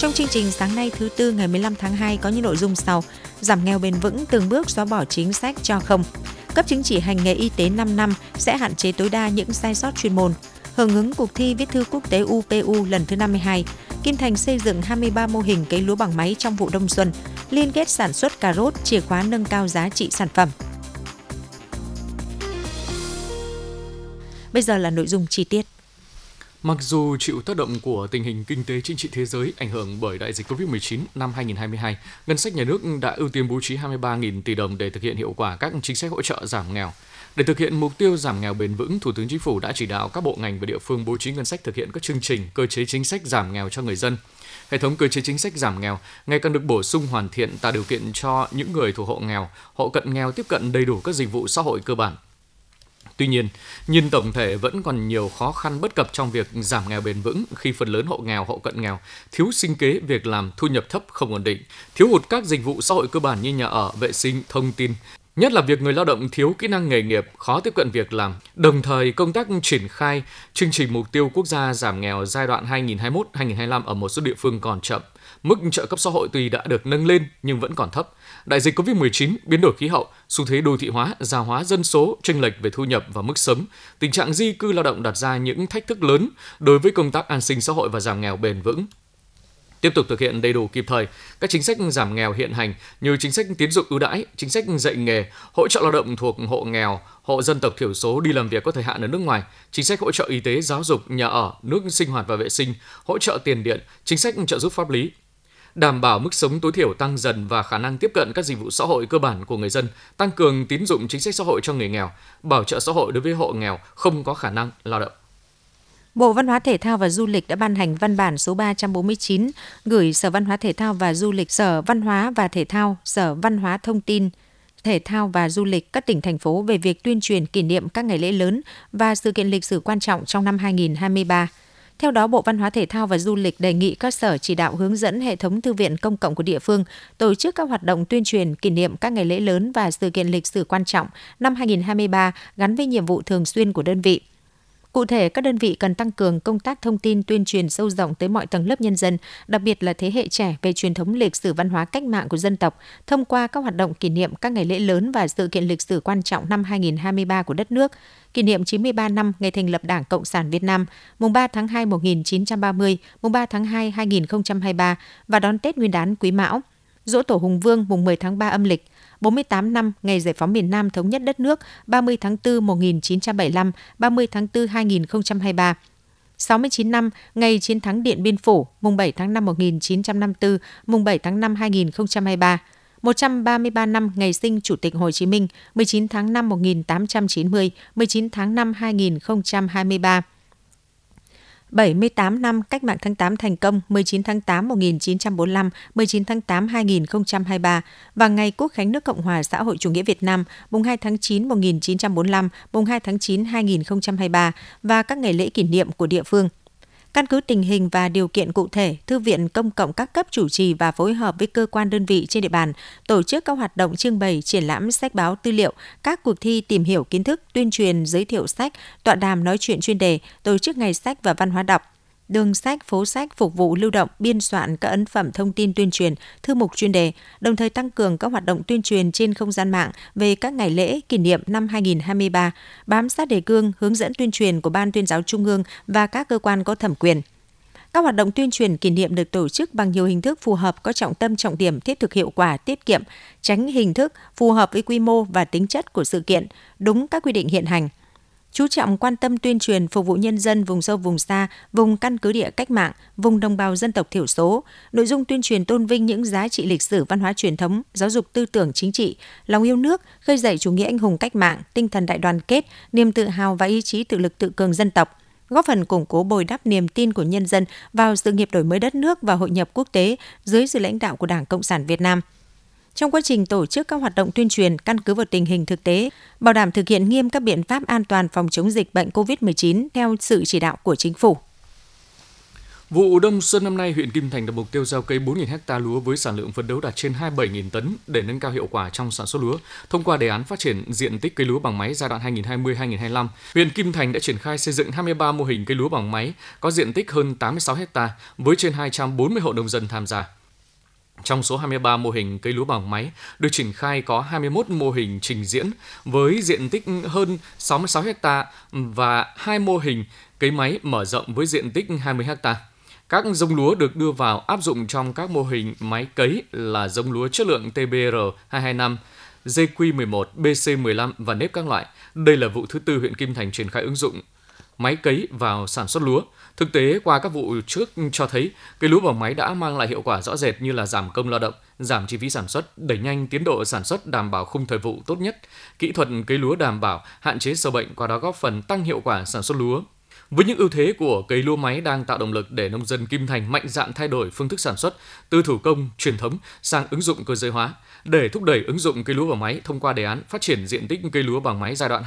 Trong chương trình sáng nay thứ tư ngày 15 tháng 2 có những nội dung sau: giảm nghèo bền vững từng bước xóa bỏ chính sách cho không. Cấp chứng chỉ hành nghề y tế 5 năm sẽ hạn chế tối đa những sai sót chuyên môn. Hưởng ứng cuộc thi viết thư quốc tế UPU lần thứ 52, Kim Thành xây dựng 23 mô hình cấy lúa bằng máy trong vụ đông xuân, liên kết sản xuất cà rốt, chìa khóa nâng cao giá trị sản phẩm. Bây giờ là nội dung chi tiết. Mặc dù chịu tác động của tình hình kinh tế chính trị thế giới ảnh hưởng bởi đại dịch COVID-19 năm 2022, ngân sách nhà nước đã ưu tiên bố trí 23.000 tỷ đồng để thực hiện hiệu quả các chính sách hỗ trợ giảm nghèo. Để thực hiện mục tiêu giảm nghèo bền vững, Thủ tướng Chính phủ đã chỉ đạo các bộ ngành và địa phương bố trí ngân sách thực hiện các chương trình, cơ chế chính sách giảm nghèo cho người dân. Hệ thống cơ chế chính sách giảm nghèo ngày càng được bổ sung hoàn thiện tạo điều kiện cho những người thuộc hộ nghèo, hộ cận nghèo tiếp cận đầy đủ các dịch vụ xã hội cơ bản, Tuy nhiên, nhìn tổng thể vẫn còn nhiều khó khăn bất cập trong việc giảm nghèo bền vững khi phần lớn hộ nghèo, hộ cận nghèo thiếu sinh kế, việc làm, thu nhập thấp không ổn định, thiếu hụt các dịch vụ xã hội cơ bản như nhà ở, vệ sinh, thông tin, Nhất là việc người lao động thiếu kỹ năng nghề nghiệp, khó tiếp cận việc làm. Đồng thời, công tác triển khai chương trình mục tiêu quốc gia giảm nghèo giai đoạn 2021-2025 ở một số địa phương còn chậm. Mức trợ cấp xã hội tuy đã được nâng lên nhưng vẫn còn thấp. Đại dịch COVID-19, biến đổi khí hậu, xu thế đô thị hóa, già hóa dân số, chênh lệch về thu nhập và mức sống, tình trạng di cư lao động đặt ra những thách thức lớn đối với công tác an sinh xã hội và giảm nghèo bền vững. Tiếp tục thực hiện đầy đủ kịp thời các chính sách giảm nghèo hiện hành như chính sách tiến dụng ưu đãi, chính sách dạy nghề, hỗ trợ lao động thuộc hộ nghèo, hộ dân tộc thiểu số đi làm việc có thời hạn ở nước ngoài, chính sách hỗ trợ y tế, giáo dục, nhà ở, nước sinh hoạt và vệ sinh, hỗ trợ tiền điện, chính sách trợ giúp pháp lý, đảm bảo mức sống tối thiểu tăng dần và khả năng tiếp cận các dịch vụ xã hội cơ bản của người dân, tăng cường tín dụng chính sách xã hội cho người nghèo, bảo trợ xã hội đối với hộ nghèo không có khả năng lao động. Bộ Văn hóa Thể thao và Du lịch đã ban hành văn bản số 349 gửi Sở Văn hóa Thể thao và Du lịch, Sở Văn hóa và Thể thao, Sở Văn hóa Thông tin, Thể thao và Du lịch các tỉnh thành phố về việc tuyên truyền kỷ niệm các ngày lễ lớn và sự kiện lịch sử quan trọng trong năm 2023. Theo đó, Bộ Văn hóa Thể thao và Du lịch đề nghị các sở chỉ đạo hướng dẫn hệ thống thư viện công cộng của địa phương tổ chức các hoạt động tuyên truyền kỷ niệm các ngày lễ lớn và sự kiện lịch sử quan trọng năm 2023 gắn với nhiệm vụ thường xuyên của đơn vị. Cụ thể, các đơn vị cần tăng cường công tác thông tin tuyên truyền sâu rộng tới mọi tầng lớp nhân dân, đặc biệt là thế hệ trẻ về truyền thống lịch sử văn hóa cách mạng của dân tộc, thông qua các hoạt động kỷ niệm các ngày lễ lớn và sự kiện lịch sử quan trọng năm 2023 của đất nước, kỷ niệm 93 năm ngày thành lập Đảng Cộng sản Việt Nam, mùng 3 tháng 2 1930, mùng 3 tháng 2 2023 và đón Tết Nguyên đán Quý Mão, Dỗ Tổ Hùng Vương mùng 10 tháng 3 âm lịch, 48 năm ngày giải phóng miền Nam thống nhất đất nước 30 tháng 4 1975, 30 tháng 4 2023. 69 năm ngày chiến thắng Điện Biên Phủ, mùng 7 tháng 5 1954, mùng 7 tháng 5 2023. 133 năm ngày sinh Chủ tịch Hồ Chí Minh, 19 tháng 5 1890, 19 tháng 5 2023. 78 năm Cách mạng tháng 8 thành công 19 tháng 8 1945, 19 tháng 8 2023 và ngày Quốc khánh nước Cộng hòa xã hội chủ nghĩa Việt Nam mùng 2 tháng 9 1945, mùng 2 tháng 9 2023 và các ngày lễ kỷ niệm của địa phương. Căn cứ tình hình và điều kiện cụ thể, Thư viện Công cộng các cấp chủ trì và phối hợp với cơ quan đơn vị trên địa bàn tổ chức các hoạt động trưng bày, triển lãm sách báo tư liệu, các cuộc thi tìm hiểu kiến thức, tuyên truyền, giới thiệu sách, tọa đàm nói chuyện chuyên đề, tổ chức ngày sách và văn hóa đọc, đường sách, phố sách phục vụ lưu động, biên soạn các ấn phẩm thông tin tuyên truyền, thư mục chuyên đề, đồng thời tăng cường các hoạt động tuyên truyền trên không gian mạng về các ngày lễ kỷ niệm năm 2023, bám sát đề cương, hướng dẫn tuyên truyền của Ban tuyên giáo Trung ương và các cơ quan có thẩm quyền. Các hoạt động tuyên truyền kỷ niệm được tổ chức bằng nhiều hình thức phù hợp có trọng tâm trọng điểm thiết thực hiệu quả tiết kiệm, tránh hình thức phù hợp với quy mô và tính chất của sự kiện, đúng các quy định hiện hành – chú trọng quan tâm tuyên truyền phục vụ nhân dân vùng sâu vùng xa, vùng căn cứ địa cách mạng, vùng đồng bào dân tộc thiểu số, nội dung tuyên truyền tôn vinh những giá trị lịch sử văn hóa truyền thống, giáo dục tư tưởng chính trị, lòng yêu nước, khơi dậy chủ nghĩa anh hùng cách mạng, tinh thần đại đoàn kết, niềm tự hào và ý chí tự lực tự cường dân tộc góp phần củng cố bồi đắp niềm tin của nhân dân vào sự nghiệp đổi mới đất nước và hội nhập quốc tế dưới sự lãnh đạo của Đảng Cộng sản Việt Nam – trong quá trình tổ chức các hoạt động tuyên truyền căn cứ vào tình hình thực tế, bảo đảm thực hiện nghiêm các biện pháp an toàn phòng chống dịch bệnh COVID-19 theo sự chỉ đạo của chính phủ. Vụ đông xuân năm nay, huyện Kim Thành đặt mục tiêu gieo cấy 4.000 ha lúa với sản lượng phấn đấu đạt trên 27.000 tấn để nâng cao hiệu quả trong sản xuất lúa. Thông qua đề án phát triển diện tích cây lúa bằng máy giai đoạn 2020-2025, huyện Kim Thành đã triển khai xây dựng 23 mô hình cây lúa bằng máy có diện tích hơn 86 ha với trên 240 hộ nông dân tham gia. Trong số 23 mô hình cây lúa bằng máy được triển khai có 21 mô hình trình diễn với diện tích hơn 66 ha và hai mô hình cấy máy mở rộng với diện tích 20 ha. Các giống lúa được đưa vào áp dụng trong các mô hình máy cấy là giống lúa chất lượng TBR 225, JQ11, BC15 và nếp các loại. Đây là vụ thứ tư huyện Kim Thành triển khai ứng dụng máy cấy vào sản xuất lúa. Thực tế qua các vụ trước cho thấy cây lúa bằng máy đã mang lại hiệu quả rõ rệt như là giảm công lao động, giảm chi phí sản xuất, đẩy nhanh tiến độ sản xuất đảm bảo khung thời vụ tốt nhất, kỹ thuật cấy lúa đảm bảo hạn chế sâu bệnh qua đó góp phần tăng hiệu quả sản xuất lúa. Với những ưu thế của cây lúa máy đang tạo động lực để nông dân Kim Thành mạnh dạn thay đổi phương thức sản xuất từ thủ công truyền thống sang ứng dụng cơ giới hóa để thúc đẩy ứng dụng cây lúa bằng máy thông qua đề án phát triển diện tích cây lúa bằng máy giai đoạn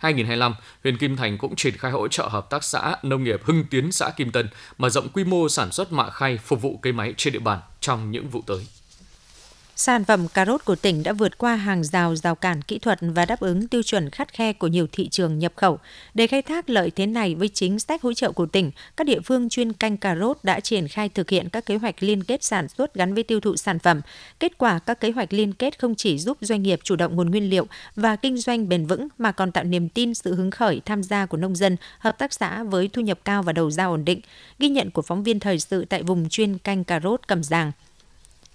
2020-2025, huyện Kim Thành cũng triển khai hỗ trợ hợp tác xã nông nghiệp Hưng Tiến xã Kim Tân mở rộng quy mô sản xuất mạ khay phục vụ cây máy trên địa bàn trong những vụ tới. Sản phẩm cà rốt của tỉnh đã vượt qua hàng rào rào cản kỹ thuật và đáp ứng tiêu chuẩn khắt khe của nhiều thị trường nhập khẩu. Để khai thác lợi thế này với chính sách hỗ trợ của tỉnh, các địa phương chuyên canh cà rốt đã triển khai thực hiện các kế hoạch liên kết sản xuất gắn với tiêu thụ sản phẩm. Kết quả các kế hoạch liên kết không chỉ giúp doanh nghiệp chủ động nguồn nguyên liệu và kinh doanh bền vững mà còn tạo niềm tin sự hứng khởi tham gia của nông dân, hợp tác xã với thu nhập cao và đầu ra ổn định. Ghi nhận của phóng viên thời sự tại vùng chuyên canh cà rốt Cẩm Giàng.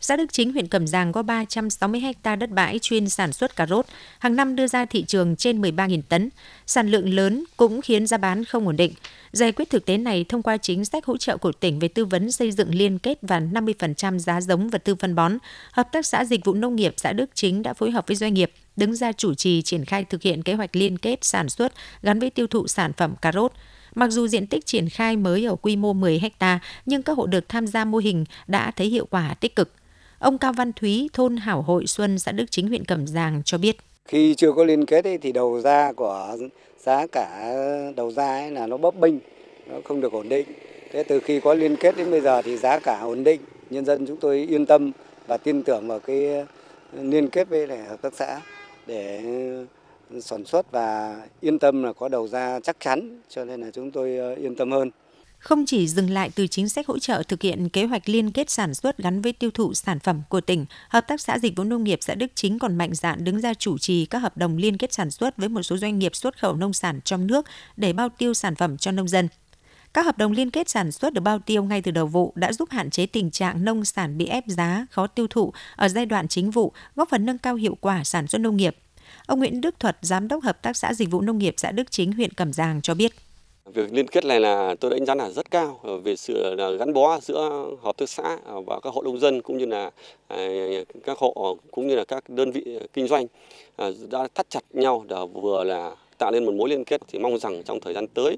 Xã Đức Chính, huyện Cẩm Giàng có 360 ha đất bãi chuyên sản xuất cà rốt, hàng năm đưa ra thị trường trên 13.000 tấn. Sản lượng lớn cũng khiến giá bán không ổn định. Giải quyết thực tế này thông qua chính sách hỗ trợ của tỉnh về tư vấn xây dựng liên kết và 50% giá giống vật tư phân bón, Hợp tác xã Dịch vụ Nông nghiệp xã Đức Chính đã phối hợp với doanh nghiệp đứng ra chủ trì triển khai thực hiện kế hoạch liên kết sản xuất gắn với tiêu thụ sản phẩm cà rốt. Mặc dù diện tích triển khai mới ở quy mô 10 ha, nhưng các hộ được tham gia mô hình đã thấy hiệu quả tích cực. Ông Cao Văn Thúy, thôn Hảo Hội Xuân, xã Đức Chính, huyện Cẩm Giàng cho biết. Khi chưa có liên kết ấy, thì đầu ra của giá cả đầu ra ấy là nó bấp bênh, nó không được ổn định. Thế từ khi có liên kết đến bây giờ thì giá cả ổn định, nhân dân chúng tôi yên tâm và tin tưởng vào cái liên kết với lại hợp tác xã để sản xuất và yên tâm là có đầu ra chắc chắn cho nên là chúng tôi ờ, yên tâm hơn. Không chỉ dừng lại từ chính sách hỗ trợ thực hiện kế hoạch liên kết sản xuất gắn với tiêu thụ sản phẩm của tỉnh, Hợp tác xã Dịch vụ Nông nghiệp xã Đức Chính còn mạnh dạn đứng ra chủ trì các hợp đồng liên kết sản xuất với một số doanh nghiệp xuất khẩu nông sản trong nước để bao tiêu sản phẩm cho nông dân. Các hợp đồng liên kết sản xuất được bao tiêu ngay từ đầu vụ đã giúp hạn chế tình trạng nông sản bị ép giá, khó tiêu thụ ở giai đoạn chính vụ, góp phần nâng cao hiệu quả sản xuất nông nghiệp. Ông Nguyễn Đức Thuật, Giám đốc Hợp tác xã Dịch vụ Nông nghiệp xã Đức Chính, huyện Cẩm Giàng cho biết. Việc liên kết này là tôi đánh giá là rất cao ờ, về sự gắn bó giữa hợp tác xã và các hộ nông dân cũng như là à, các hộ cũng như là các đơn vị kinh doanh à, đã thắt chặt nhau để vừa là tạo nên một mối liên kết. Thì mong rằng trong thời gian tới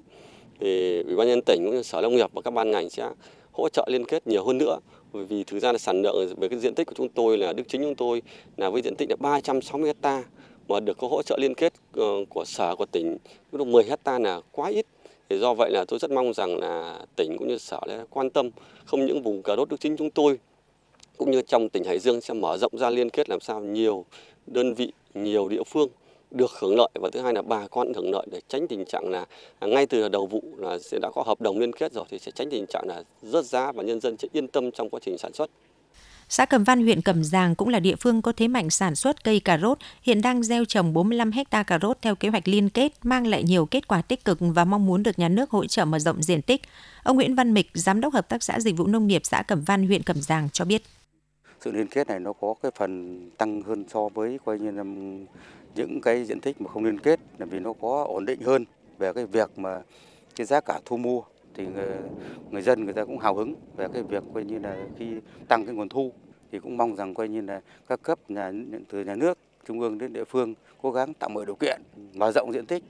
thì ủy ban nhân tỉnh cũng như sở nông nghiệp và các ban ngành sẽ hỗ trợ liên kết nhiều hơn nữa. Vì thực ra là sản lượng về cái diện tích của chúng tôi là, đức chính chúng tôi là với diện tích là 360 hecta mà được có hỗ trợ liên kết ờ, của sở, của tỉnh, lúc 10 hecta là quá ít thì do vậy là tôi rất mong rằng là tỉnh cũng như sở quan tâm không những vùng cà rốt đức chính chúng tôi cũng như trong tỉnh Hải Dương sẽ mở rộng ra liên kết làm sao nhiều đơn vị, nhiều địa phương được hưởng lợi và thứ hai là bà con hưởng lợi để tránh tình trạng là ngay từ đầu vụ là sẽ đã có hợp đồng liên kết rồi thì sẽ tránh tình trạng là rớt giá và nhân dân sẽ yên tâm trong quá trình sản xuất. Xã Cẩm Văn, huyện Cẩm Giàng cũng là địa phương có thế mạnh sản xuất cây cà rốt, hiện đang gieo trồng 45 hecta cà rốt theo kế hoạch liên kết, mang lại nhiều kết quả tích cực và mong muốn được nhà nước hỗ trợ mở rộng diện tích. Ông Nguyễn Văn Mịch, Giám đốc Hợp tác xã Dịch vụ Nông nghiệp xã Cẩm Văn, huyện Cẩm Giàng cho biết. Sự liên kết này nó có cái phần tăng hơn so với coi như là những cái diện tích mà không liên kết là vì nó có ổn định hơn về cái việc mà cái giá cả thu mua thì người, người dân người ta cũng hào hứng về cái việc coi như là khi tăng cái nguồn thu thì cũng mong rằng coi như là các cấp nhà từ nhà nước trung ương đến địa phương cố gắng tạo mọi điều kiện mở rộng diện tích.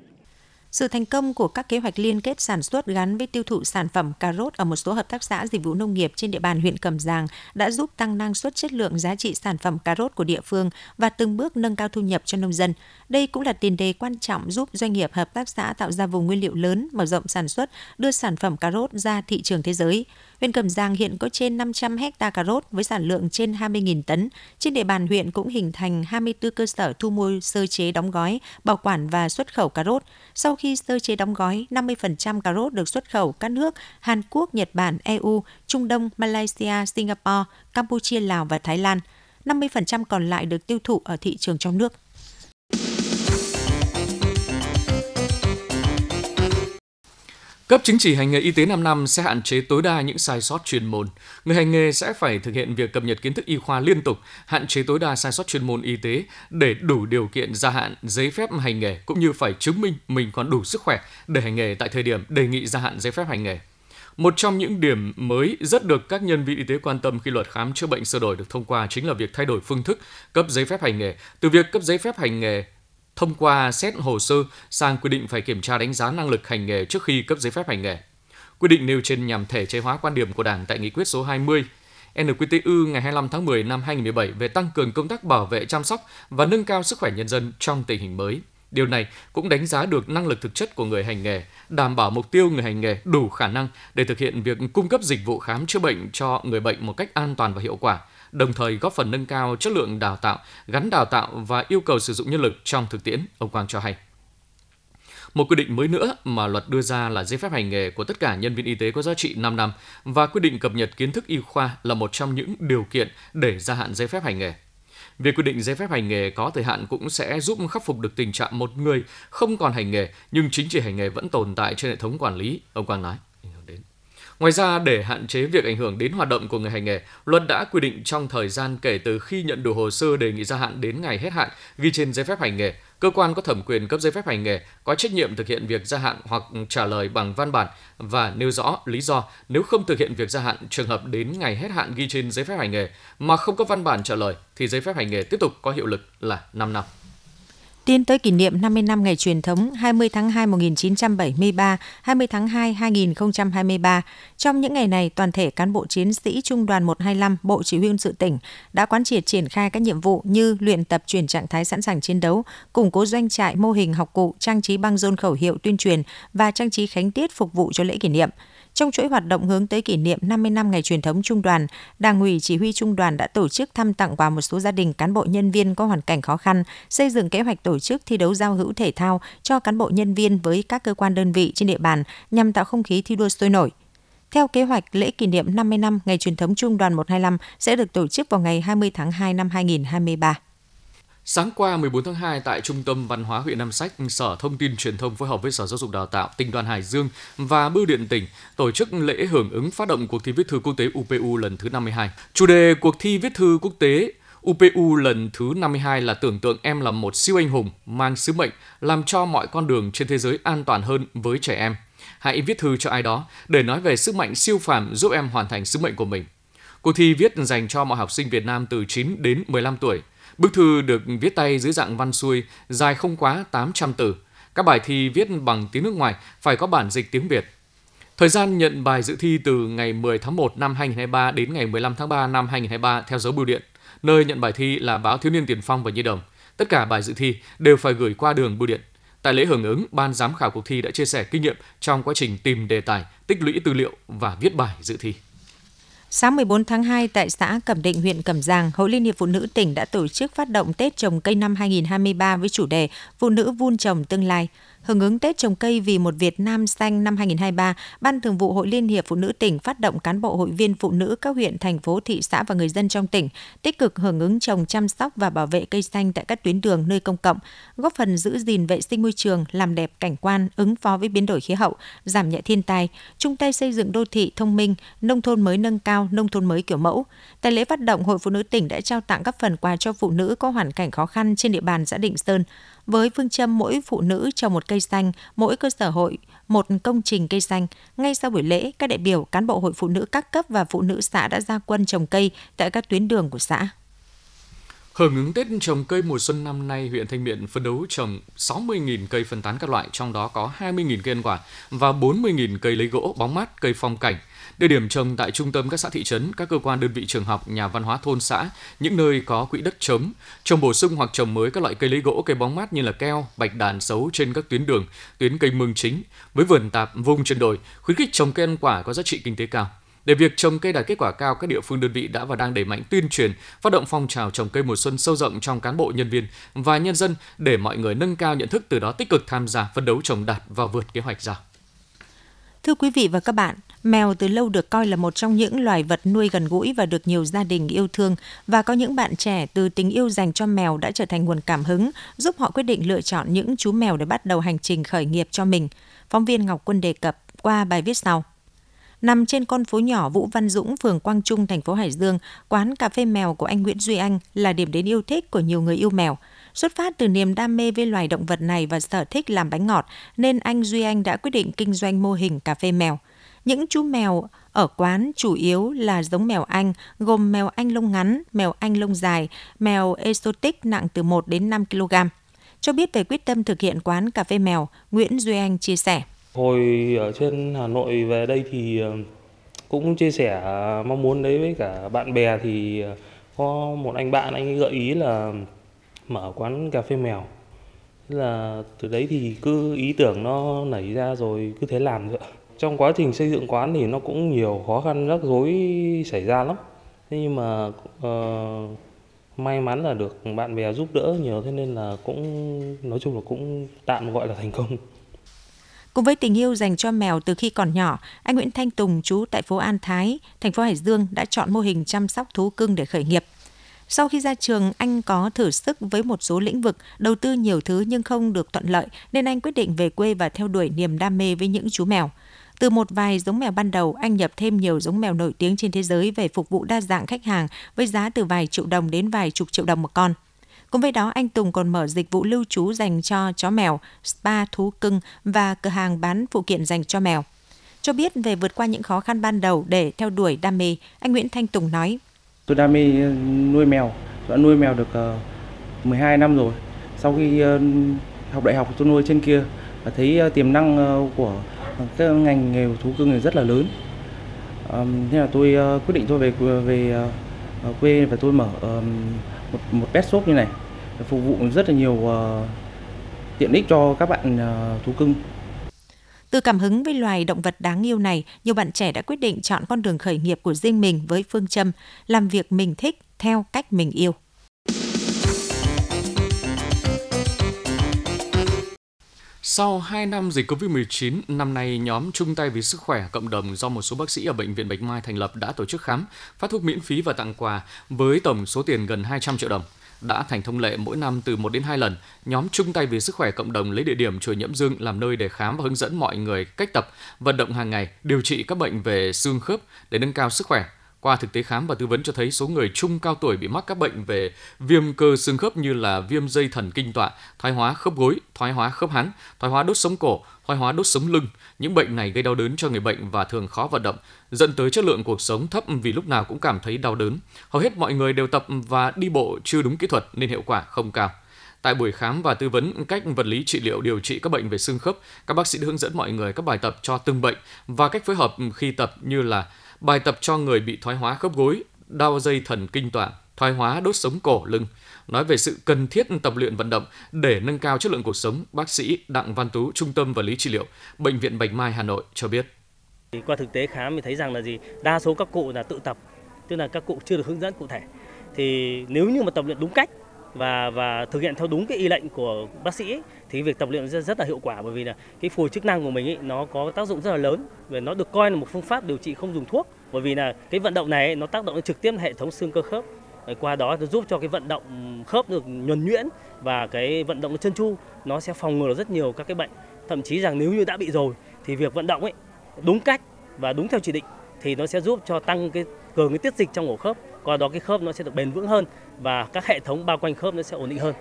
Sự thành công của các kế hoạch liên kết sản xuất gắn với tiêu thụ sản phẩm cà rốt ở một số hợp tác xã dịch vụ nông nghiệp trên địa bàn huyện Cẩm Giàng đã giúp tăng năng suất chất lượng giá trị sản phẩm cà rốt của địa phương và từng bước nâng cao thu nhập cho nông dân. Đây cũng là tiền đề quan trọng giúp doanh nghiệp hợp tác xã tạo ra vùng nguyên liệu lớn, mở rộng sản xuất, đưa sản phẩm cà rốt ra thị trường thế giới. Huyện Cẩm Giang hiện có trên 500 hecta cà rốt với sản lượng trên 20.000 tấn. Trên địa bàn huyện cũng hình thành 24 cơ sở thu mua sơ chế đóng gói, bảo quản và xuất khẩu cà rốt. Sau khi sơ chế đóng gói, 50% cà rốt được xuất khẩu các nước Hàn Quốc, Nhật Bản, EU, Trung Đông, Malaysia, Singapore, Campuchia, Lào và Thái Lan. 50% còn lại được tiêu thụ ở thị trường trong nước. Cấp chứng chỉ hành nghề y tế 5 năm sẽ hạn chế tối đa những sai sót chuyên môn. Người hành nghề sẽ phải thực hiện việc cập nhật kiến thức y khoa liên tục, hạn chế tối đa sai sót chuyên môn y tế để đủ điều kiện gia hạn giấy phép hành nghề cũng như phải chứng minh mình còn đủ sức khỏe để hành nghề tại thời điểm đề nghị gia hạn giấy phép hành nghề. Một trong những điểm mới rất được các nhân viên y tế quan tâm khi luật khám chữa bệnh sửa đổi được thông qua chính là việc thay đổi phương thức cấp giấy phép hành nghề từ việc cấp giấy phép hành nghề thông qua xét hồ sơ sang quy định phải kiểm tra đánh giá năng lực hành nghề trước khi cấp giấy phép hành nghề. Quy định nêu trên nhằm thể chế hóa quan điểm của Đảng tại nghị quyết số 20 NQTU ngày 25 tháng 10 năm 2017 về tăng cường công tác bảo vệ chăm sóc và nâng cao sức khỏe nhân dân trong tình hình mới. Điều này cũng đánh giá được năng lực thực chất của người hành nghề, đảm bảo mục tiêu người hành nghề đủ khả năng để thực hiện việc cung cấp dịch vụ khám chữa bệnh cho người bệnh một cách an toàn và hiệu quả, đồng thời góp phần nâng cao chất lượng đào tạo, gắn đào tạo và yêu cầu sử dụng nhân lực trong thực tiễn, ông Quang cho hay. Một quy định mới nữa mà luật đưa ra là giấy phép hành nghề của tất cả nhân viên y tế có giá trị 5 năm và quy định cập nhật kiến thức y khoa là một trong những điều kiện để gia hạn giấy phép hành nghề. Việc quy định giấy phép hành nghề có thời hạn cũng sẽ giúp khắc phục được tình trạng một người không còn hành nghề nhưng chính trị hành nghề vẫn tồn tại trên hệ thống quản lý, ông Quang nói. Ngoài ra, để hạn chế việc ảnh hưởng đến hoạt động của người hành nghề, luật đã quy định trong thời gian kể từ khi nhận đủ hồ sơ đề nghị gia hạn đến ngày hết hạn ghi trên giấy phép hành nghề, cơ quan có thẩm quyền cấp giấy phép hành nghề có trách nhiệm thực hiện việc gia hạn hoặc trả lời bằng văn bản và nêu rõ lý do nếu không thực hiện việc gia hạn trường hợp đến ngày hết hạn ghi trên giấy phép hành nghề mà không có văn bản trả lời thì giấy phép hành nghề tiếp tục có hiệu lực là 5 năm. Tiến tới kỷ niệm 50 năm ngày truyền thống 20 tháng 2 1973, 20 tháng 2 2023. Trong những ngày này, toàn thể cán bộ chiến sĩ Trung đoàn 125 Bộ Chỉ huy quân sự tỉnh đã quán triệt triển khai các nhiệm vụ như luyện tập chuyển trạng thái sẵn sàng chiến đấu, củng cố doanh trại mô hình học cụ, trang trí băng rôn khẩu hiệu tuyên truyền và trang trí khánh tiết phục vụ cho lễ kỷ niệm. Trong chuỗi hoạt động hướng tới kỷ niệm 50 năm ngày truyền thống trung đoàn, Đảng ủy Chỉ huy Trung đoàn đã tổ chức thăm tặng quà một số gia đình cán bộ nhân viên có hoàn cảnh khó khăn, xây dựng kế hoạch tổ chức thi đấu giao hữu thể thao cho cán bộ nhân viên với các cơ quan đơn vị trên địa bàn nhằm tạo không khí thi đua sôi nổi. Theo kế hoạch, lễ kỷ niệm 50 năm ngày truyền thống Trung đoàn 125 sẽ được tổ chức vào ngày 20 tháng 2 năm 2023. Sáng qua 14 tháng 2 tại Trung tâm Văn hóa huyện Nam Sách, Sở Thông tin Truyền thông phối hợp với Sở Giáo dục Đào tạo, Tỉnh đoàn Hải Dương và Bưu điện tỉnh tổ chức lễ hưởng ứng phát động cuộc thi viết thư quốc tế UPU lần thứ 52. Chủ đề cuộc thi viết thư quốc tế UPU lần thứ 52 là tưởng tượng em là một siêu anh hùng mang sứ mệnh làm cho mọi con đường trên thế giới an toàn hơn với trẻ em. Hãy viết thư cho ai đó để nói về sức mạnh siêu phàm giúp em hoàn thành sứ mệnh của mình. Cuộc thi viết dành cho mọi học sinh Việt Nam từ 9 đến 15 tuổi – Bức thư được viết tay dưới dạng văn xuôi, dài không quá 800 từ. Các bài thi viết bằng tiếng nước ngoài phải có bản dịch tiếng Việt. Thời gian nhận bài dự thi từ ngày 10 tháng 1 năm 2023 đến ngày 15 tháng 3 năm 2023 theo dấu bưu điện. Nơi nhận bài thi là báo Thiếu niên Tiền Phong và Nhi Đồng. Tất cả bài dự thi đều phải gửi qua đường bưu điện. Tại lễ hưởng ứng, ban giám khảo cuộc thi đã chia sẻ kinh nghiệm trong quá trình tìm đề tài, tích lũy tư liệu và viết bài dự thi. Sáng 14 tháng 2 tại xã Cẩm Định, huyện Cẩm Giàng, Hội Liên hiệp Phụ nữ tỉnh đã tổ chức phát động Tết trồng cây năm 2023 với chủ đề Phụ nữ vun trồng tương lai. Hưởng ứng Tết trồng cây vì một Việt Nam xanh năm 2023, Ban Thường vụ Hội Liên hiệp Phụ nữ tỉnh phát động cán bộ hội viên phụ nữ các huyện, thành phố, thị xã và người dân trong tỉnh tích cực hưởng ứng trồng chăm sóc và bảo vệ cây xanh tại các tuyến đường nơi công cộng, góp phần giữ gìn vệ sinh môi trường, làm đẹp cảnh quan, ứng phó với biến đổi khí hậu, giảm nhẹ thiên tai, chung tay xây dựng đô thị thông minh, nông thôn mới nâng cao, nông thôn mới kiểu mẫu. Tại lễ phát động, Hội Phụ nữ tỉnh đã trao tặng các phần quà cho phụ nữ có hoàn cảnh khó khăn trên địa bàn xã Định Sơn với phương châm mỗi phụ nữ trồng một cây xanh, mỗi cơ sở hội một công trình cây xanh. Ngay sau buổi lễ, các đại biểu, cán bộ hội phụ nữ các cấp và phụ nữ xã đã ra quân trồng cây tại các tuyến đường của xã. Hưởng ứng Tết trồng cây mùa xuân năm nay, huyện Thanh Miện phấn đấu trồng 60.000 cây phân tán các loại, trong đó có 20.000 cây ăn quả và 40.000 cây lấy gỗ, bóng mát, cây phong cảnh. Địa điểm trồng tại trung tâm các xã thị trấn, các cơ quan đơn vị trường học, nhà văn hóa thôn xã, những nơi có quỹ đất trống, trồng bổ sung hoặc trồng mới các loại cây lấy gỗ, cây bóng mát như là keo, bạch đàn xấu trên các tuyến đường, tuyến cây mương chính. Với vườn tạp, vùng trên đồi, khuyến khích trồng cây ăn quả có giá trị kinh tế cao. Để việc trồng cây đạt kết quả cao, các địa phương đơn vị đã và đang đẩy mạnh tuyên truyền, phát động phong trào trồng cây mùa xuân sâu rộng trong cán bộ nhân viên và nhân dân để mọi người nâng cao nhận thức từ đó tích cực tham gia phấn đấu trồng đạt và vượt kế hoạch ra. Thưa quý vị và các bạn, mèo từ lâu được coi là một trong những loài vật nuôi gần gũi và được nhiều gia đình yêu thương và có những bạn trẻ từ tình yêu dành cho mèo đã trở thành nguồn cảm hứng, giúp họ quyết định lựa chọn những chú mèo để bắt đầu hành trình khởi nghiệp cho mình. Phóng viên Ngọc Quân đề cập qua bài viết sau. Nằm trên con phố nhỏ Vũ Văn Dũng, phường Quang Trung, thành phố Hải Dương, quán cà phê mèo của anh Nguyễn Duy Anh là điểm đến yêu thích của nhiều người yêu mèo. Xuất phát từ niềm đam mê với loài động vật này và sở thích làm bánh ngọt, nên anh Duy Anh đã quyết định kinh doanh mô hình cà phê mèo. Những chú mèo ở quán chủ yếu là giống mèo Anh, gồm mèo Anh lông ngắn, mèo Anh lông dài, mèo exotic nặng từ 1 đến 5 kg. Cho biết về quyết tâm thực hiện quán cà phê mèo, Nguyễn Duy Anh chia sẻ. Hồi ở trên Hà Nội về đây thì ờ, cũng chia sẻ ờ, mong muốn đấy với cả bạn bè thì ờ, có một anh bạn anh gợi ý là mở quán cà phê mèo. Thế là từ đấy thì cứ ý tưởng nó nảy ra rồi cứ thế làm thôi. Trong quá trình xây dựng quán thì nó cũng nhiều khó khăn rắc rối xảy ra lắm. Thế nhưng mà uh, may mắn là được bạn bè giúp đỡ nhiều thế nên là cũng nói chung là cũng tạm gọi là thành công. Cùng với tình yêu dành cho mèo từ khi còn nhỏ, anh Nguyễn Thanh Tùng chú tại phố An Thái, thành phố Hải Dương đã chọn mô hình chăm sóc thú cưng để khởi nghiệp. Sau khi ra trường, anh có thử sức với một số lĩnh vực, đầu tư nhiều thứ nhưng không được thuận lợi, nên anh quyết định về quê và theo đuổi niềm đam mê với những chú mèo. Từ một vài giống mèo ban đầu, anh nhập thêm nhiều giống mèo nổi tiếng trên thế giới về phục vụ đa dạng khách hàng với giá từ vài triệu đồng đến vài chục triệu đồng một con. Cùng với đó, anh Tùng còn mở dịch vụ lưu trú dành cho chó mèo, spa thú cưng và cửa hàng bán phụ kiện dành cho mèo. Cho biết về vượt qua những khó khăn ban đầu để theo đuổi đam mê, anh Nguyễn Thanh Tùng nói. Tôi đam mê ờ, nuôi mèo, đã nuôi mèo được ờ, 12 năm rồi. Sau khi ờ, học đại học tôi nuôi trên kia và thấy tiềm năng của các ngành nghề thú cưng này rất là lớn. Thế là tôi quyết định tôi về về quê và tôi mở một, một pet shop như này phục vụ rất là nhiều tiện ích cho các bạn thú cưng. Từ cảm hứng với loài động vật đáng yêu này, nhiều bạn trẻ đã quyết định chọn con đường khởi nghiệp của riêng mình với phương châm làm việc mình thích theo cách mình yêu. Sau 2 năm dịch COVID-19, năm nay nhóm chung tay vì sức khỏe cộng đồng do một số bác sĩ ở Bệnh viện Bạch Mai thành lập đã tổ chức khám, phát thuốc miễn phí và tặng quà với tổng số tiền gần 200 triệu đồng. Đã thành thông lệ mỗi năm từ 1 đến 2 lần, nhóm chung tay vì sức khỏe cộng đồng lấy địa điểm chùa nhiễm Dương làm nơi để khám và hướng dẫn mọi người cách tập, vận động hàng ngày, điều trị các bệnh về xương khớp để nâng cao sức khỏe, qua thực tế khám và tư vấn cho thấy số người trung cao tuổi bị mắc các bệnh về viêm cơ xương khớp như là viêm dây thần kinh tọa, thoái hóa khớp gối, thoái hóa khớp háng, thoái hóa đốt sống cổ, thoái hóa đốt sống lưng. Những bệnh này gây đau đớn cho người bệnh và thường khó vận động, dẫn tới chất lượng cuộc sống thấp vì lúc nào cũng cảm thấy đau đớn. Hầu hết mọi người đều tập và đi bộ chưa đúng kỹ thuật nên hiệu quả không cao. Tại buổi khám và tư vấn cách vật lý trị liệu điều trị các bệnh về xương khớp, các bác sĩ hướng dẫn mọi người các bài tập cho từng bệnh và cách phối hợp khi tập như là bài tập cho người bị thoái hóa khớp gối, đau dây thần kinh tọa, thoái hóa đốt sống cổ lưng. Nói về sự cần thiết tập luyện vận động để nâng cao chất lượng cuộc sống, bác sĩ Đặng Văn Tú, Trung tâm Vật lý Trị liệu, Bệnh viện Bạch Mai, Hà Nội cho biết. Qua thực tế khám mình thấy rằng là gì? Đa số các cụ là tự tập, tức là các cụ chưa được hướng dẫn cụ thể. Thì nếu như mà tập luyện đúng cách và và thực hiện theo đúng cái y lệnh của bác sĩ ấy, thì việc tập luyện rất, rất là hiệu quả. Bởi vì là cái phù chức năng của mình ấy, nó có tác dụng rất là lớn và nó được coi là một phương pháp điều trị không dùng thuốc. Bởi vì là cái vận động này ấy, nó tác động trực tiếp hệ thống xương cơ khớp. Qua đó nó giúp cho cái vận động khớp được nhuần nhuyễn và cái vận động chân chu nó sẽ phòng ngừa rất nhiều các cái bệnh. Thậm chí rằng nếu như đã bị rồi thì việc vận động ấy đúng cách và đúng theo chỉ định thì nó sẽ giúp cho tăng cái cường cái tiết dịch trong ổ khớp qua đó cái khớp nó sẽ được bền vững hơn và các hệ thống bao quanh khớp nó sẽ ổn định hơn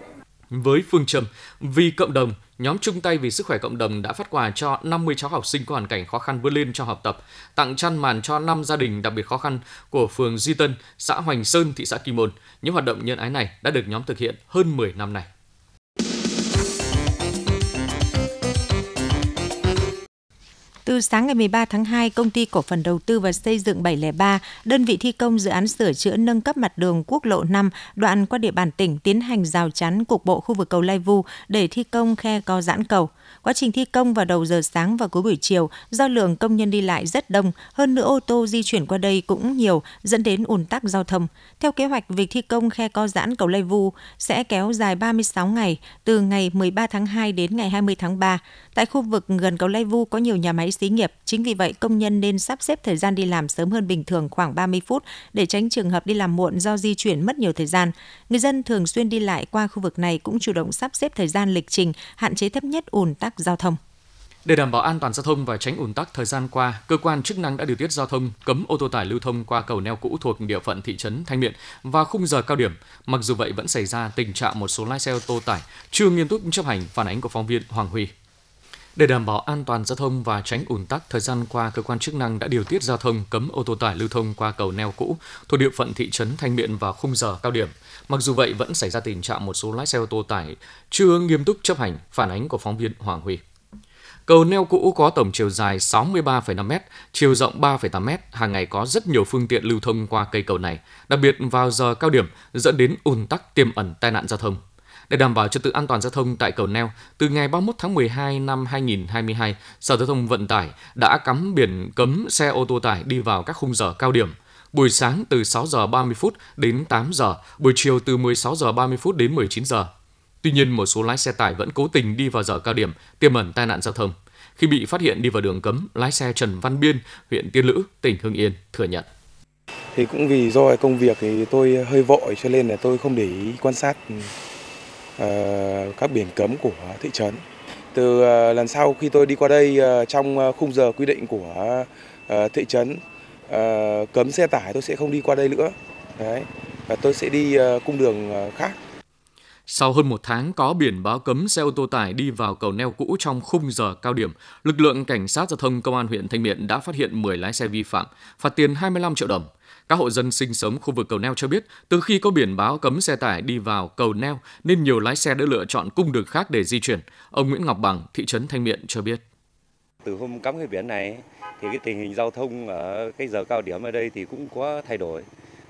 Với phương châm vì cộng đồng, nhóm chung tay vì sức khỏe cộng đồng đã phát quà cho 50 cháu học sinh có hoàn cảnh khó khăn vươn lên trong học tập, tặng chăn màn cho 5 gia đình đặc biệt khó khăn của phường Duy Tân, xã Hoành Sơn, thị xã Kim Môn. Những hoạt động nhân ái này đã được nhóm thực hiện hơn 10 năm nay. Từ sáng ngày 13 tháng 2, công ty cổ phần đầu tư và xây dựng 703, đơn vị thi công dự án sửa chữa nâng cấp mặt đường quốc lộ 5 đoạn qua địa bàn tỉnh tiến hành rào chắn cục bộ khu vực cầu Lai Vu để thi công khe co giãn cầu. Quá trình thi công vào đầu giờ sáng và cuối buổi chiều, do lượng công nhân đi lại rất đông, hơn nữa ô tô di chuyển qua đây cũng nhiều, dẫn đến ùn tắc giao thông. Theo kế hoạch, việc thi công khe co giãn cầu Lê Vu sẽ kéo dài 36 ngày, từ ngày 13 tháng 2 đến ngày 20 tháng 3. Tại khu vực gần cầu Lê Vu có nhiều nhà máy xí nghiệp, chính vì vậy công nhân nên sắp xếp thời gian đi làm sớm hơn bình thường khoảng 30 phút để tránh trường hợp đi làm muộn do di chuyển mất nhiều thời gian. Người dân thường xuyên đi lại qua khu vực này cũng chủ động sắp xếp thời gian lịch trình, hạn chế thấp nhất ùn tắc giao thông. Để đảm bảo an toàn giao thông và tránh ùn tắc thời gian qua, cơ quan chức năng đã điều tiết giao thông cấm ô tô tải lưu thông qua cầu neo cũ thuộc địa phận thị trấn Thanh Miện và khung giờ cao điểm. Mặc dù vậy vẫn xảy ra tình trạng một số lái xe ô tô tải chưa nghiêm túc chấp hành phản ánh của phóng viên Hoàng Huy. Để đảm bảo an toàn giao thông và tránh ùn tắc, thời gian qua cơ quan chức năng đã điều tiết giao thông cấm ô tô tải lưu thông qua cầu neo cũ thuộc địa phận thị trấn Thanh Miện vào khung giờ cao điểm. Mặc dù vậy vẫn xảy ra tình trạng một số lái xe ô tô tải chưa nghiêm túc chấp hành phản ánh của phóng viên Hoàng Huy. Cầu neo cũ có tổng chiều dài 63,5 m, chiều rộng 3,8 m, hàng ngày có rất nhiều phương tiện lưu thông qua cây cầu này, đặc biệt vào giờ cao điểm dẫn đến ùn tắc tiềm ẩn tai nạn giao thông. Để đảm bảo trật tự an toàn giao thông tại cầu neo, từ ngày 31 tháng 12 năm 2022, Sở Giao thông Vận tải đã cắm biển cấm xe ô tô tải đi vào các khung giờ cao điểm. Buổi sáng từ 6 giờ 30 phút đến 8 giờ, buổi chiều từ 16 giờ 30 phút đến 19 giờ. Tuy nhiên, một số lái xe tải vẫn cố tình đi vào giờ cao điểm, tiềm ẩn tai nạn giao thông. Khi bị phát hiện đi vào đường cấm, lái xe Trần Văn Biên, huyện Tiên Lữ, tỉnh Hưng Yên thừa nhận. Thì cũng vì do công việc thì tôi hơi vội cho nên là tôi không để ý quan sát Ờ, các biển cấm của thị trấn. Từ ờ, lần sau khi tôi đi qua đây ờ, trong khung giờ quy định của thị trấn cấm xe tải tôi sẽ không đi qua đây nữa. Đấy. Và tôi sẽ đi cung đường khác. Sau hơn một tháng có biển báo cấm xe ô tô tải đi vào cầu neo cũ trong khung giờ cao điểm, lực lượng cảnh sát giao thông công an huyện Thanh Miện đã phát hiện 10 lái xe vi phạm, phạt tiền 25 triệu đồng. Các hộ dân sinh sống khu vực cầu neo cho biết, từ khi có biển báo cấm xe tải đi vào cầu neo nên nhiều lái xe đã lựa chọn cung đường khác để di chuyển. Ông Nguyễn Ngọc Bằng, thị trấn Thanh Miện cho biết. Từ hôm cắm cái biển này thì cái tình hình giao thông ở cái giờ cao điểm ở đây thì cũng có thay đổi.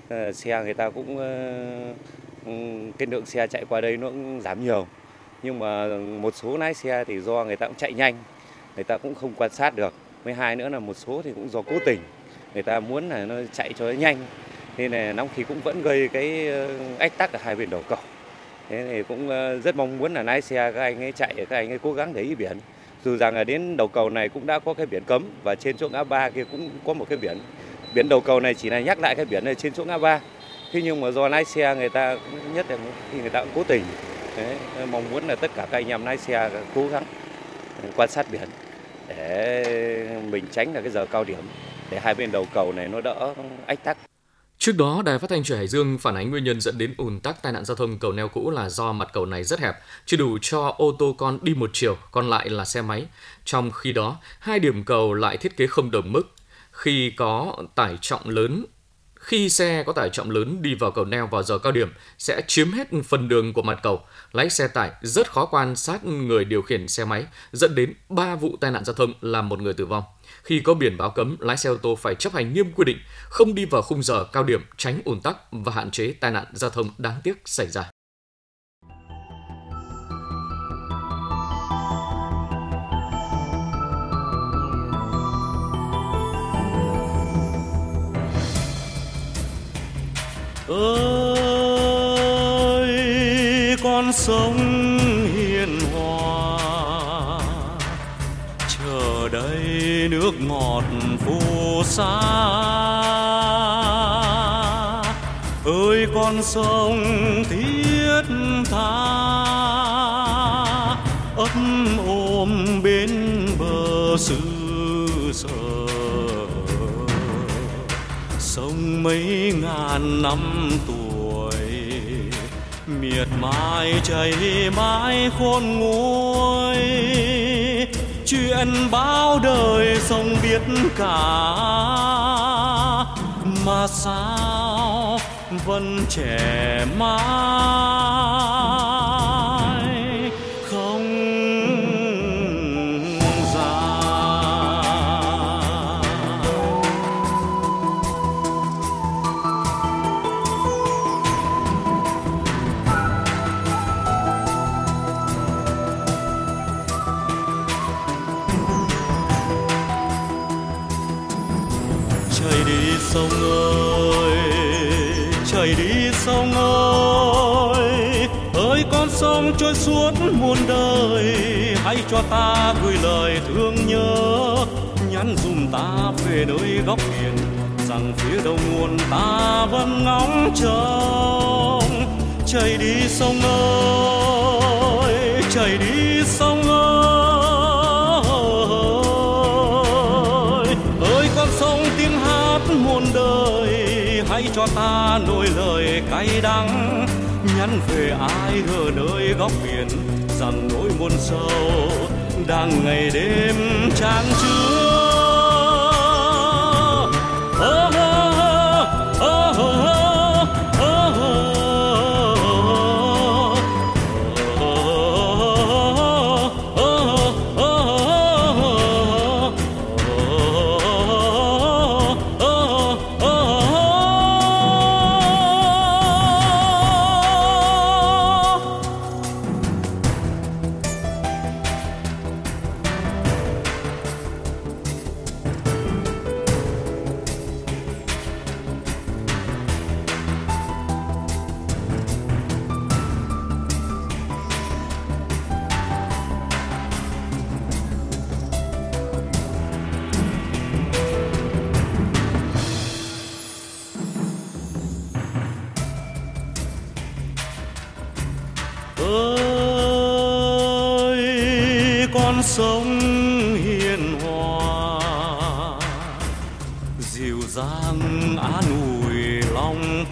Ờ, xe người ta cũng ờ, ừ, cái lượng xe chạy qua đây nó cũng giảm nhiều nhưng mà một số lái xe thì do người ta cũng chạy nhanh người ta cũng không quan sát được với hai nữa là một số thì cũng do cố tình người ta muốn là nó chạy cho nó nhanh. Nên là nóng khí cũng vẫn gây cái ờ, ách tắc ở hai bên đầu cầu thế thì cũng ờ, rất mong muốn là lái xe các anh ấy chạy các anh ấy cố gắng để ý biển. Dù rằng là đến đầu cầu này cũng đã có cái biển cấm và trên chỗ ngã ba kia cũng có một cái biển. Biển đầu cầu này chỉ là nhắc lại cái biển này trên chỗ ngã ba. Thế nhưng mà do lái xe người ta nhất là khi người ta cũng cố tình. Đấy, ờ, mong muốn là tất cả các anh em lái xe cố gắng quan sát biển để mình tránh là cái giờ cao điểm để hai bên đầu cầu này nó đỡ ách tắc. Trước đó, Đài Phát thanh Truyền Hải Dương phản ánh nguyên nhân dẫn đến ùn tắc tai nạn giao thông cầu neo cũ là do mặt cầu này rất hẹp, chỉ đủ cho ô tô con đi một chiều, còn lại là xe máy. Trong khi đó, hai điểm cầu lại thiết kế không đồng mức. Khi có tải trọng lớn khi xe có tải trọng lớn đi vào cầu neo vào giờ cao điểm sẽ chiếm hết phần đường của mặt cầu. Lái xe tải rất khó quan sát người điều khiển xe máy, dẫn đến 3 vụ tai nạn giao thông làm một người tử vong. Khi có biển báo cấm, lái xe ô tô phải chấp hành nghiêm quy định, không đi vào khung giờ cao điểm tránh ùn tắc và hạn chế tai nạn giao thông đáng tiếc xảy ra. ơi con sông nước ngọt phù sa. Ơi con sông thiết tha, ấp ôm bên bờ xứ sở. Sông mấy ngàn năm tuổi, miệt mài chảy mãi khôn nguôi chuyện bao đời sông biết cả. Mà sao vẫn trẻ mãi? Chạy đi sông ơi chạy đi sông ơi ơi con sông trôi suốt muôn đời, hãy cho ta gửi lời thương nhớ, nhắn dùm ta về nơi góc biển rằng phía đầu nguồn ta vẫn ngóng trông. Chạy đi sông ơi chạy đi sông ơi. Cho ta nỗi lời cay đắng. Nhắn về ai ở nơi góc biển rằng nỗi muôn sâu đang ngày đêm trang chứa. Ơ,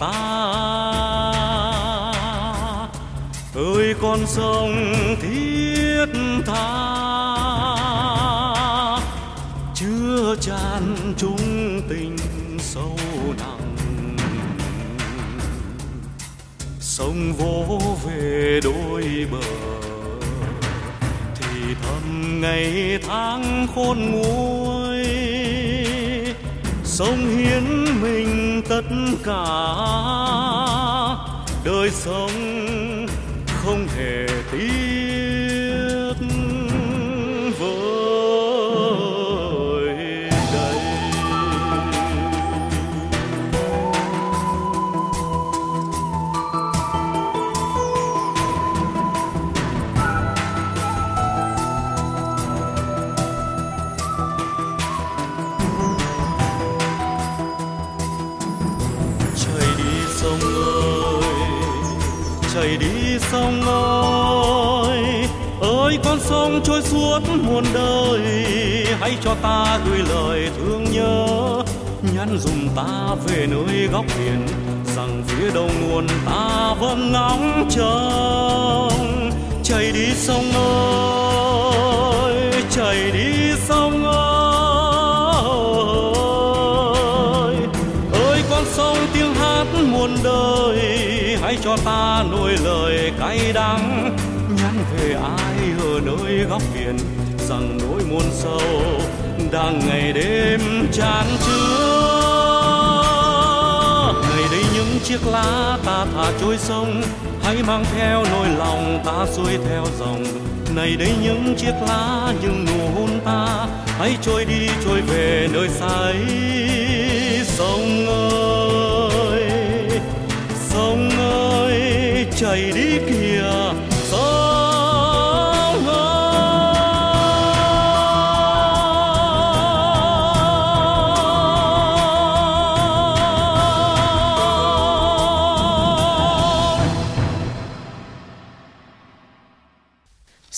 lòng ta. Ơi, con sông thiết tha. Chưa tràn chung tình sâu nặng. Sông vỗ về đôi bờ. Thì thầm ngày tháng khôn nguôi sống hiến mình tất cả. Đời sống không hề tiếc chạy đi sông ơi. Ơi, con sông trôi suốt muôn đời, hãy cho ta gửi lời thương nhớ. Nhắn dùm ta về nơi góc biển, rằng phía đầu nguồn ta vẫn ngóng trông. Chạy đi sông ơi, chạy đi sông ơi. Muôn đời. Hãy cho ta nuôi lời cay đắng, nhắn về ai ở nơi góc biển, rằng nỗi muôn sâu đang ngày đêm chán chứa ngày đây những chiếc lá ta thả trôi sông, hãy mang theo nỗi lòng ta xuôi theo dòng. Này đây những chiếc lá những nụ hôn ta, hãy trôi đi trôi về nơi xa ấy. Sông ơi! Chảy đi kìa.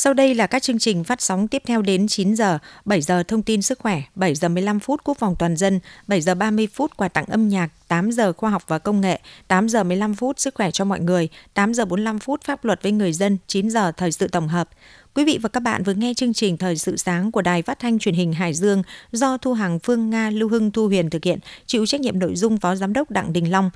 Sau đây là các chương trình phát sóng tiếp theo đến 9 giờ, 7 giờ thông tin sức khỏe, 7 giờ 15 phút quốc phòng toàn dân, 7 giờ 30 phút quà tặng âm nhạc, 8 giờ khoa học và công nghệ, 8 giờ 15 phút sức khỏe cho mọi người, 8 giờ 45 phút pháp luật với người dân, 9 giờ thời sự tổng hợp. Quý vị và các bạn vừa nghe chương trình Thời sự sáng của Đài Phát thanh Truyền hình Hải Dương do Thu Hằng Phương Nga Lưu Hưng Thu Huyền thực hiện, chịu trách nhiệm nội dung Phó Giám đốc Đặng Đình Long,